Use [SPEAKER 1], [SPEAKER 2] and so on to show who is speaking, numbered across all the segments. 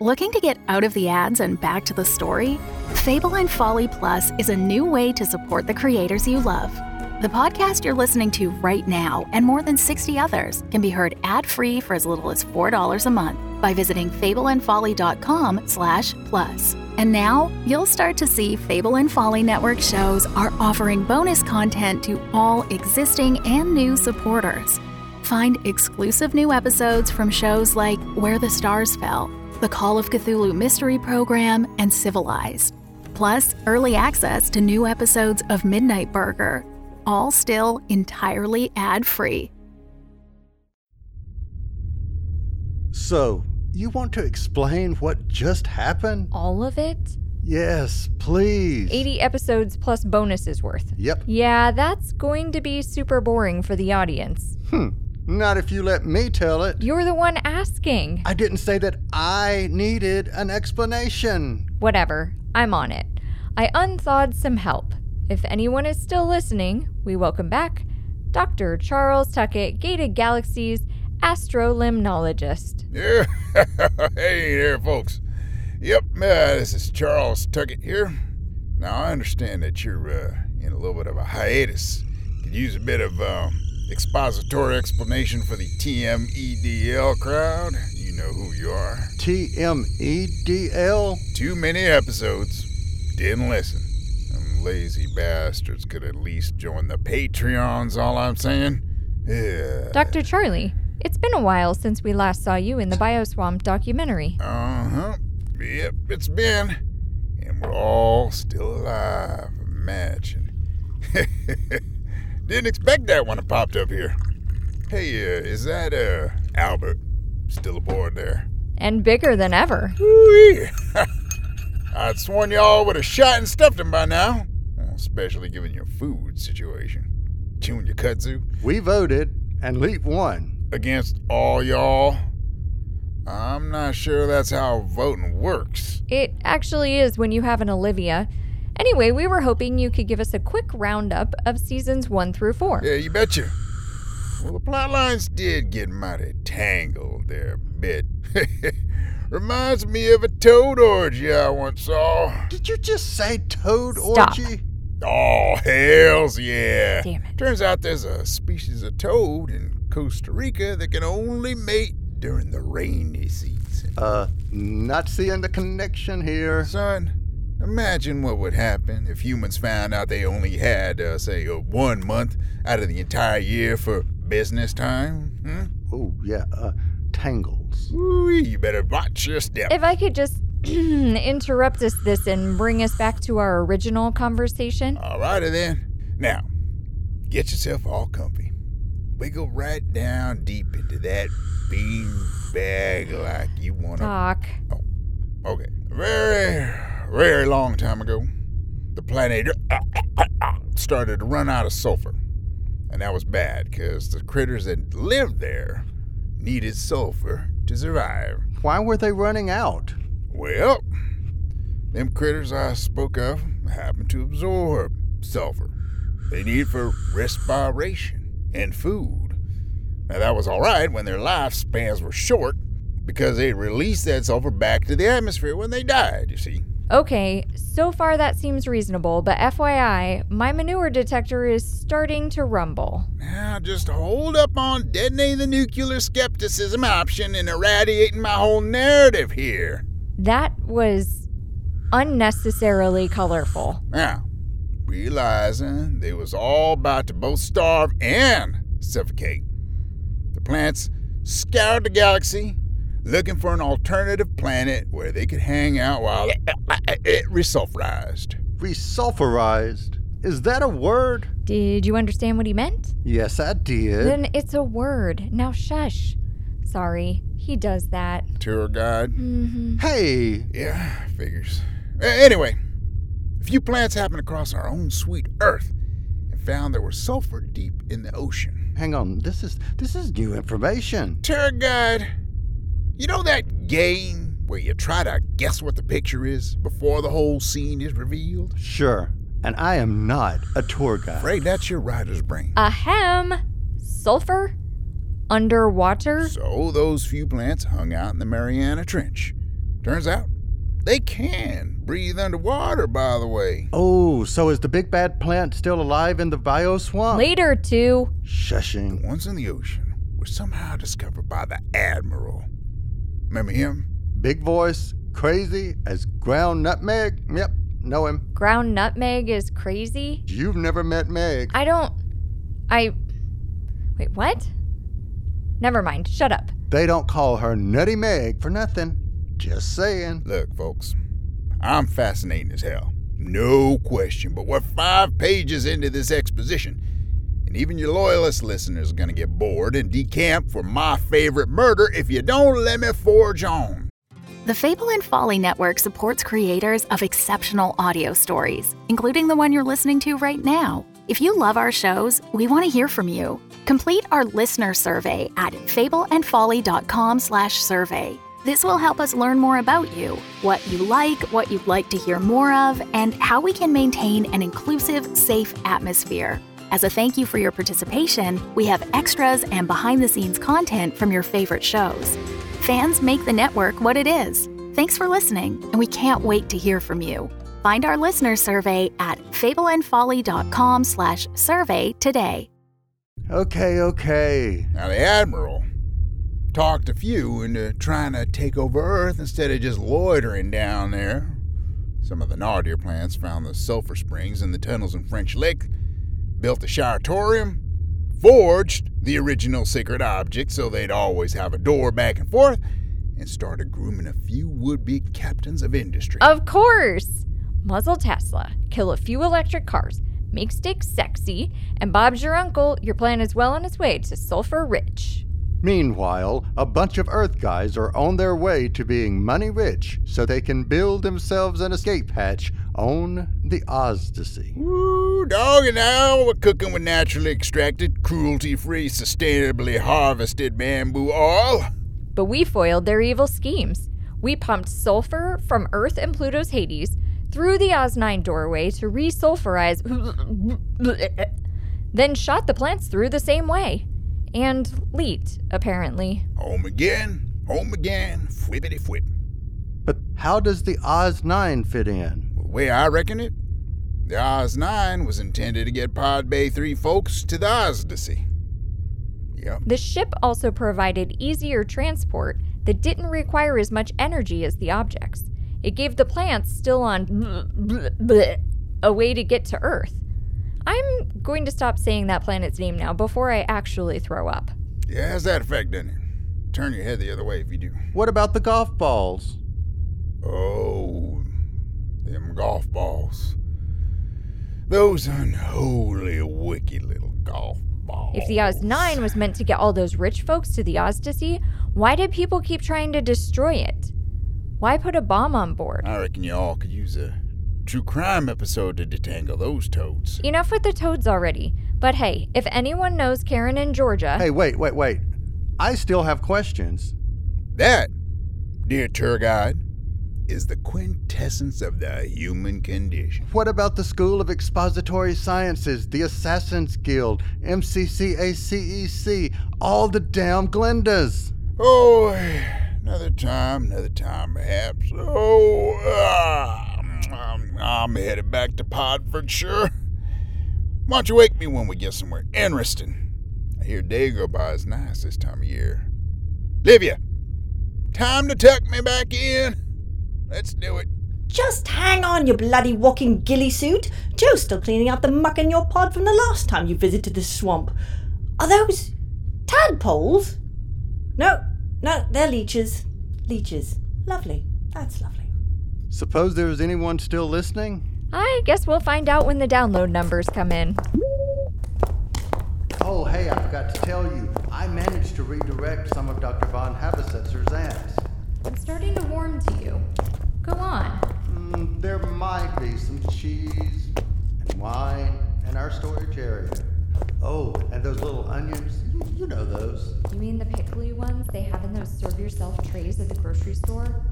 [SPEAKER 1] Looking to get out of the ads and back to the story? Fable and Folly Plus is a new way to support the creators you love. The podcast you're listening to right now and more than 60 others can be heard ad-free for as little as $4 a month by visiting fableandfolly.com slash plus. And now you'll start to see Fable and Folly Network shows are offering bonus content to all existing and new supporters. Find exclusive new episodes from shows like Where the Stars Fell, the Call of Cthulhu Mystery Program, and Civilized. Plus, early access to new episodes of Midnight Burger, all still entirely ad free.
[SPEAKER 2] So, you want to explain what just happened?
[SPEAKER 3] All of it?
[SPEAKER 2] Yes, please.
[SPEAKER 3] 80 episodes plus bonuses worth.
[SPEAKER 2] Yep.
[SPEAKER 3] Yeah, that's going to be super boring for the audience.
[SPEAKER 2] Hmm. Not if you let me tell it.
[SPEAKER 3] You're the one asking.
[SPEAKER 2] I didn't say that I needed an explanation.
[SPEAKER 3] Whatever. I'm on it. I unthawed some help. If anyone is still listening, we welcome back Dr. Charles Tucket, Gated Galaxies astrolimnologist.
[SPEAKER 4] Yeah. hey there, folks. Yep, uh, this is Charles Tucket here. Now, I understand that you're uh, in a little bit of a hiatus. Could use a bit of um, expository explanation for the TMEDL crowd. You know who you are.
[SPEAKER 2] TMEDL?
[SPEAKER 4] Too many episodes. Didn't listen. Them lazy bastards could at least join the Patreons, all I'm saying. Yeah.
[SPEAKER 3] Dr. Charlie, it's been a while since we last saw you in the Bioswamp documentary.
[SPEAKER 4] Uh huh. Yep, it's been. And we're all still alive. Imagine. Didn't expect that when it popped up here. Hey, uh, is that, uh, Albert still aboard there?
[SPEAKER 3] And bigger than ever.
[SPEAKER 4] Woo-wee. I'd sworn y'all would have shot and stuffed him by now. Especially given your food situation. Chewing your kudzu.
[SPEAKER 2] We voted, and Leap won.
[SPEAKER 4] Against all y'all? I'm not sure that's how voting works.
[SPEAKER 3] It actually is when you have an Olivia. Anyway, we were hoping you could give us a quick roundup of seasons one through four.
[SPEAKER 4] Yeah, you betcha. Well, the plot lines did get mighty tangled there a bit. Reminds me of a toad orgy I once saw.
[SPEAKER 2] Did you just say toad
[SPEAKER 3] Stop.
[SPEAKER 2] orgy?
[SPEAKER 4] Oh, hells yeah.
[SPEAKER 3] Damn it.
[SPEAKER 4] Turns out there's a species of toad in Costa Rica that can only mate during the rainy season.
[SPEAKER 2] Uh, not seeing the connection here.
[SPEAKER 4] Son, imagine what would happen if humans found out they only had, uh, say, uh, one month out of the entire year for business time. Hmm?
[SPEAKER 2] Oh, yeah, uh, tangles.
[SPEAKER 4] Ooh, you better watch your step.
[SPEAKER 3] If I could just interrupt us this and bring us back to our original conversation.
[SPEAKER 4] All righty then. Now, get yourself all comfy. Wiggle right down deep into that bean bag like you want to.
[SPEAKER 3] Doc.
[SPEAKER 4] Oh, okay. Very, very long time ago, the planet started to run out of sulfur. And that was bad because the critters that lived there needed sulfur to survive.
[SPEAKER 2] Why were they running out?
[SPEAKER 4] Well, them critters I spoke of happen to absorb sulfur. They need it for respiration and food. Now, that was all right when their lifespans were short because they released that sulfur back to the atmosphere when they died, you see.
[SPEAKER 3] Okay, so far that seems reasonable, but FYI, my manure detector is starting to rumble.
[SPEAKER 4] Now, just hold up on detonating the nuclear skepticism option and irradiating my whole narrative here.
[SPEAKER 3] That was unnecessarily colorful.
[SPEAKER 4] Now, realizing they was all about to both starve and suffocate, the plants scoured the galaxy looking for an alternative planet where they could hang out while it resulfurized.
[SPEAKER 2] Resulfurized? Is that a word?
[SPEAKER 3] Did you understand what he meant?
[SPEAKER 2] Yes, I did.
[SPEAKER 3] Then it's a word. Now shush. Sorry, he does that.
[SPEAKER 4] Tour guide?
[SPEAKER 3] Mm-hmm.
[SPEAKER 2] Hey!
[SPEAKER 4] Yeah, figures. Anyway, a few plants happened across our own sweet Earth and found there was sulfur deep in the ocean.
[SPEAKER 2] Hang on, this is this is new information.
[SPEAKER 4] Tour guide, you know that game where you try to guess what the picture is before the whole scene is revealed?
[SPEAKER 2] Sure. And I am not a tour guide.
[SPEAKER 4] Afraid that's your writer's brain.
[SPEAKER 3] Ahem. Sulfur? Underwater?
[SPEAKER 4] So those few plants hung out in the Mariana Trench. Turns out they can breathe underwater, by the way.
[SPEAKER 2] Oh, so is the big bad plant still alive in the bio swamp?
[SPEAKER 3] Later, too.
[SPEAKER 2] Shushing.
[SPEAKER 4] The ones in the ocean were somehow discovered by the Admiral. Remember him?
[SPEAKER 2] Big voice, crazy as ground nutmeg. Yep, know him.
[SPEAKER 3] Ground nutmeg is crazy?
[SPEAKER 2] You've never met Meg.
[SPEAKER 3] I don't. I. Wait, what? Never mind. Shut up.
[SPEAKER 2] They don't call her Nutty Meg for nothing. Just saying.
[SPEAKER 4] Look, folks, I'm fascinating as hell. No question, but we're five pages into this exposition, and even your loyalist listeners are gonna get bored and decamp for my favorite murder if you don't let me forge on.
[SPEAKER 1] The Fable and Folly Network supports creators of exceptional audio stories, including the one you're listening to right now. If you love our shows, we want to hear from you. Complete our listener survey at fableandfolly.com/survey. This will help us learn more about you, what you like, what you'd like to hear more of, and how we can maintain an inclusive, safe atmosphere. As a thank you for your participation, we have extras and behind the scenes content from your favorite shows. Fans make the network what it is. Thanks for listening, and we can't wait to hear from you. Find our listener survey at fableandfolly.com slash survey today.
[SPEAKER 2] Okay, okay.
[SPEAKER 4] Now the Admiral talked a few into trying to take over Earth instead of just loitering down there. Some of the Nardir plants found the sulfur springs in the tunnels in French Lick, built the Shiratorium, forged the original sacred object so they'd always have a door back and forth, and started grooming a few would be captains of industry.
[SPEAKER 3] Of course! Muzzle Tesla, kill a few electric cars, make steaks sexy, and Bob's your uncle, your plan is well on its way to sulfur rich.
[SPEAKER 2] Meanwhile, a bunch of Earth guys are on their way to being money rich so they can build themselves an escape hatch on the Ozdasy.
[SPEAKER 4] Woo, dog, and now we're cooking with naturally extracted, cruelty free, sustainably harvested bamboo oil.
[SPEAKER 3] But we foiled their evil schemes. We pumped sulfur from Earth and Pluto's Hades through the Oz9 doorway to resulfurize, then shot the plants through the same way. And leaked, apparently.
[SPEAKER 4] Home again, home again, flippity flip.
[SPEAKER 2] But how does the Oz 9 fit in?
[SPEAKER 4] The way I reckon it, the Oz 9 was intended to get Pod Bay 3 folks to the Ozdasy. Yep.
[SPEAKER 3] The ship also provided easier transport that didn't require as much energy as the objects. It gave the plants still on a way to get to Earth. I'm going to stop saying that planet's name now before I actually throw up.
[SPEAKER 4] Yeah, has that effect, doesn't it? Turn your head the other way if you do.
[SPEAKER 2] What about the golf balls?
[SPEAKER 4] Oh, them golf balls. Those unholy, wicked little golf balls.
[SPEAKER 3] If the Oz 9 was meant to get all those rich folks to the Ozdasy, why did people keep trying to destroy it? Why put a bomb on board?
[SPEAKER 4] I reckon you all could use a true crime episode to detangle those toads.
[SPEAKER 3] Enough with the toads already. But hey, if anyone knows Karen in Georgia.
[SPEAKER 2] Hey, wait, wait, wait. I still have questions.
[SPEAKER 4] That, dear tour guide, is the quintessence of the human condition.
[SPEAKER 2] What about the School of Expository Sciences, the Assassin's Guild, MCCACEC, all the damn Glendas?
[SPEAKER 4] Oh, another time, another time, perhaps. Oh, uh, I'm, I'm headed back to Podford, sure. Why don't you wake me when we get somewhere interesting? I hear Dagobah is nice this time of year. Livia, time to tuck me back in. Let's do it.
[SPEAKER 5] Just hang on, you bloody walking ghillie suit. Joe's still cleaning out the muck in your pod from the last time you visited this swamp. Are those tadpoles? No, no, they're leeches. Leeches. Lovely. That's lovely.
[SPEAKER 2] Suppose there's anyone still listening?
[SPEAKER 3] I guess we'll find out when the download numbers come in.
[SPEAKER 2] Oh, hey, I forgot to tell you. I managed to redirect some of Dr. Von Habisetzer's ads.
[SPEAKER 3] I'm starting to warm to you. Go on.
[SPEAKER 2] Mm, there might be some cheese and wine in our storage area. Oh, and those little onions. You, you know those.
[SPEAKER 3] You mean the pickly ones they have in those serve yourself trays at the grocery store?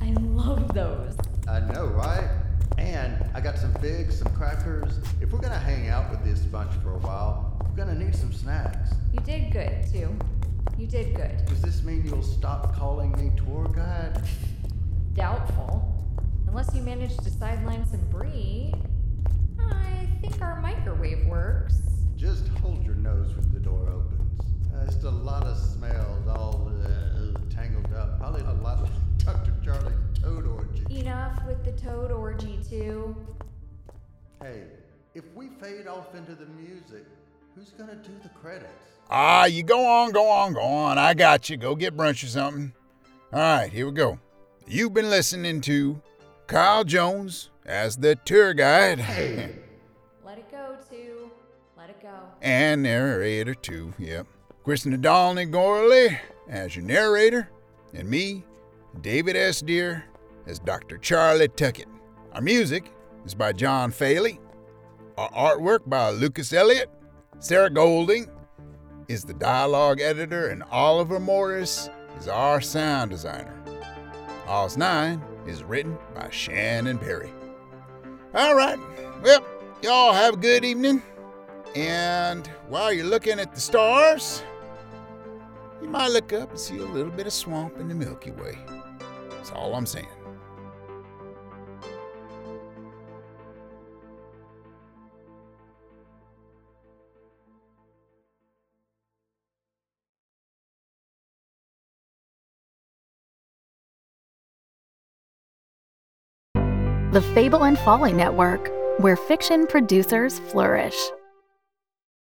[SPEAKER 3] I love those.
[SPEAKER 2] I know, right? And I got some figs, some crackers. If we're gonna hang out with this bunch for a while, we're gonna need some snacks.
[SPEAKER 3] You did good, too. You did good.
[SPEAKER 2] Does this mean you'll stop calling me tour guide?
[SPEAKER 3] Doubtful. Unless you manage to sideline some brie. I think our microwave works.
[SPEAKER 2] Just hold your nose when the door opens. Uh, just a lot of smells all uh, tangled up. Probably a lot like Dr. Charlie's toad orgy.
[SPEAKER 3] Enough with the toad orgy, too.
[SPEAKER 2] Hey, if we fade off into the music, who's gonna do the credits?
[SPEAKER 4] Ah, you go on, go on, go on. I got you. Go get brunch or something. All right, here we go. You've been listening to Kyle Jones as the tour guide.
[SPEAKER 3] Let it go, too. Let it go.
[SPEAKER 4] and narrator, too. Yep. Chris Nadolny Gourley as your narrator, and me, David S. Dear, as Dr. Charlie Tucket. Our music is by John Faley. Our artwork by Lucas Elliott. Sarah Golding is the dialogue editor, and Oliver Morris is our sound designer. Oz 9 is written by Shannon Perry. All right, well, y'all have a good evening. And while you're looking at the stars, you might look up and see a little bit of swamp in the Milky Way. That's all I'm saying.
[SPEAKER 1] The Fable and Folly Network, where fiction producers flourish.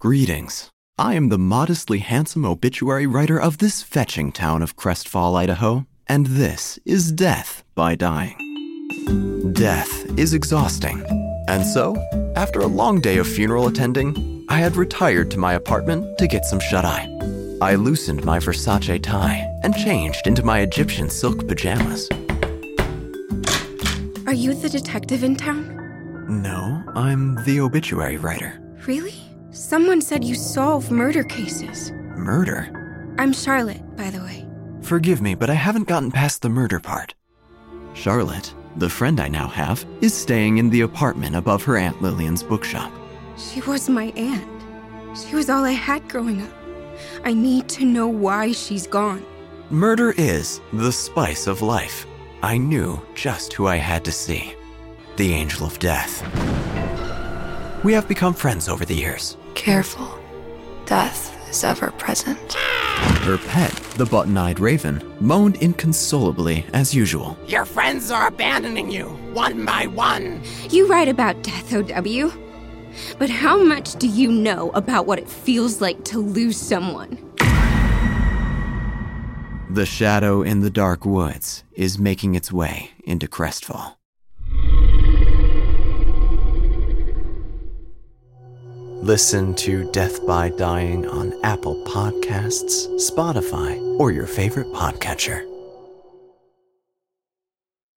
[SPEAKER 6] Greetings. I am the modestly handsome obituary writer of this fetching town of Crestfall, Idaho, and this is Death by Dying. Death is exhausting, and so, after a long day of funeral attending, I had retired to my apartment to get some shut eye. I loosened my Versace tie and changed into my Egyptian silk pajamas.
[SPEAKER 7] Are you the detective in town?
[SPEAKER 6] No, I'm the obituary writer.
[SPEAKER 7] Really? Someone said you solve murder cases.
[SPEAKER 6] Murder?
[SPEAKER 7] I'm Charlotte, by the way.
[SPEAKER 6] Forgive me, but I haven't gotten past the murder part. Charlotte, the friend I now have, is staying in the apartment above her Aunt Lillian's bookshop.
[SPEAKER 7] She was my aunt. She was all I had growing up. I need to know why she's gone.
[SPEAKER 6] Murder is the spice of life. I knew just who I had to see the Angel of Death. We have become friends over the years.
[SPEAKER 8] Careful. Death is ever present.
[SPEAKER 6] Her pet, the button eyed raven, moaned inconsolably as usual.
[SPEAKER 9] Your friends are abandoning you, one by one.
[SPEAKER 7] You write about death, OW. But how much do you know about what it feels like to lose someone?
[SPEAKER 6] The shadow in the dark woods is making its way into Crestfall. Listen to Death by Dying on Apple Podcasts, Spotify, or your favorite podcatcher.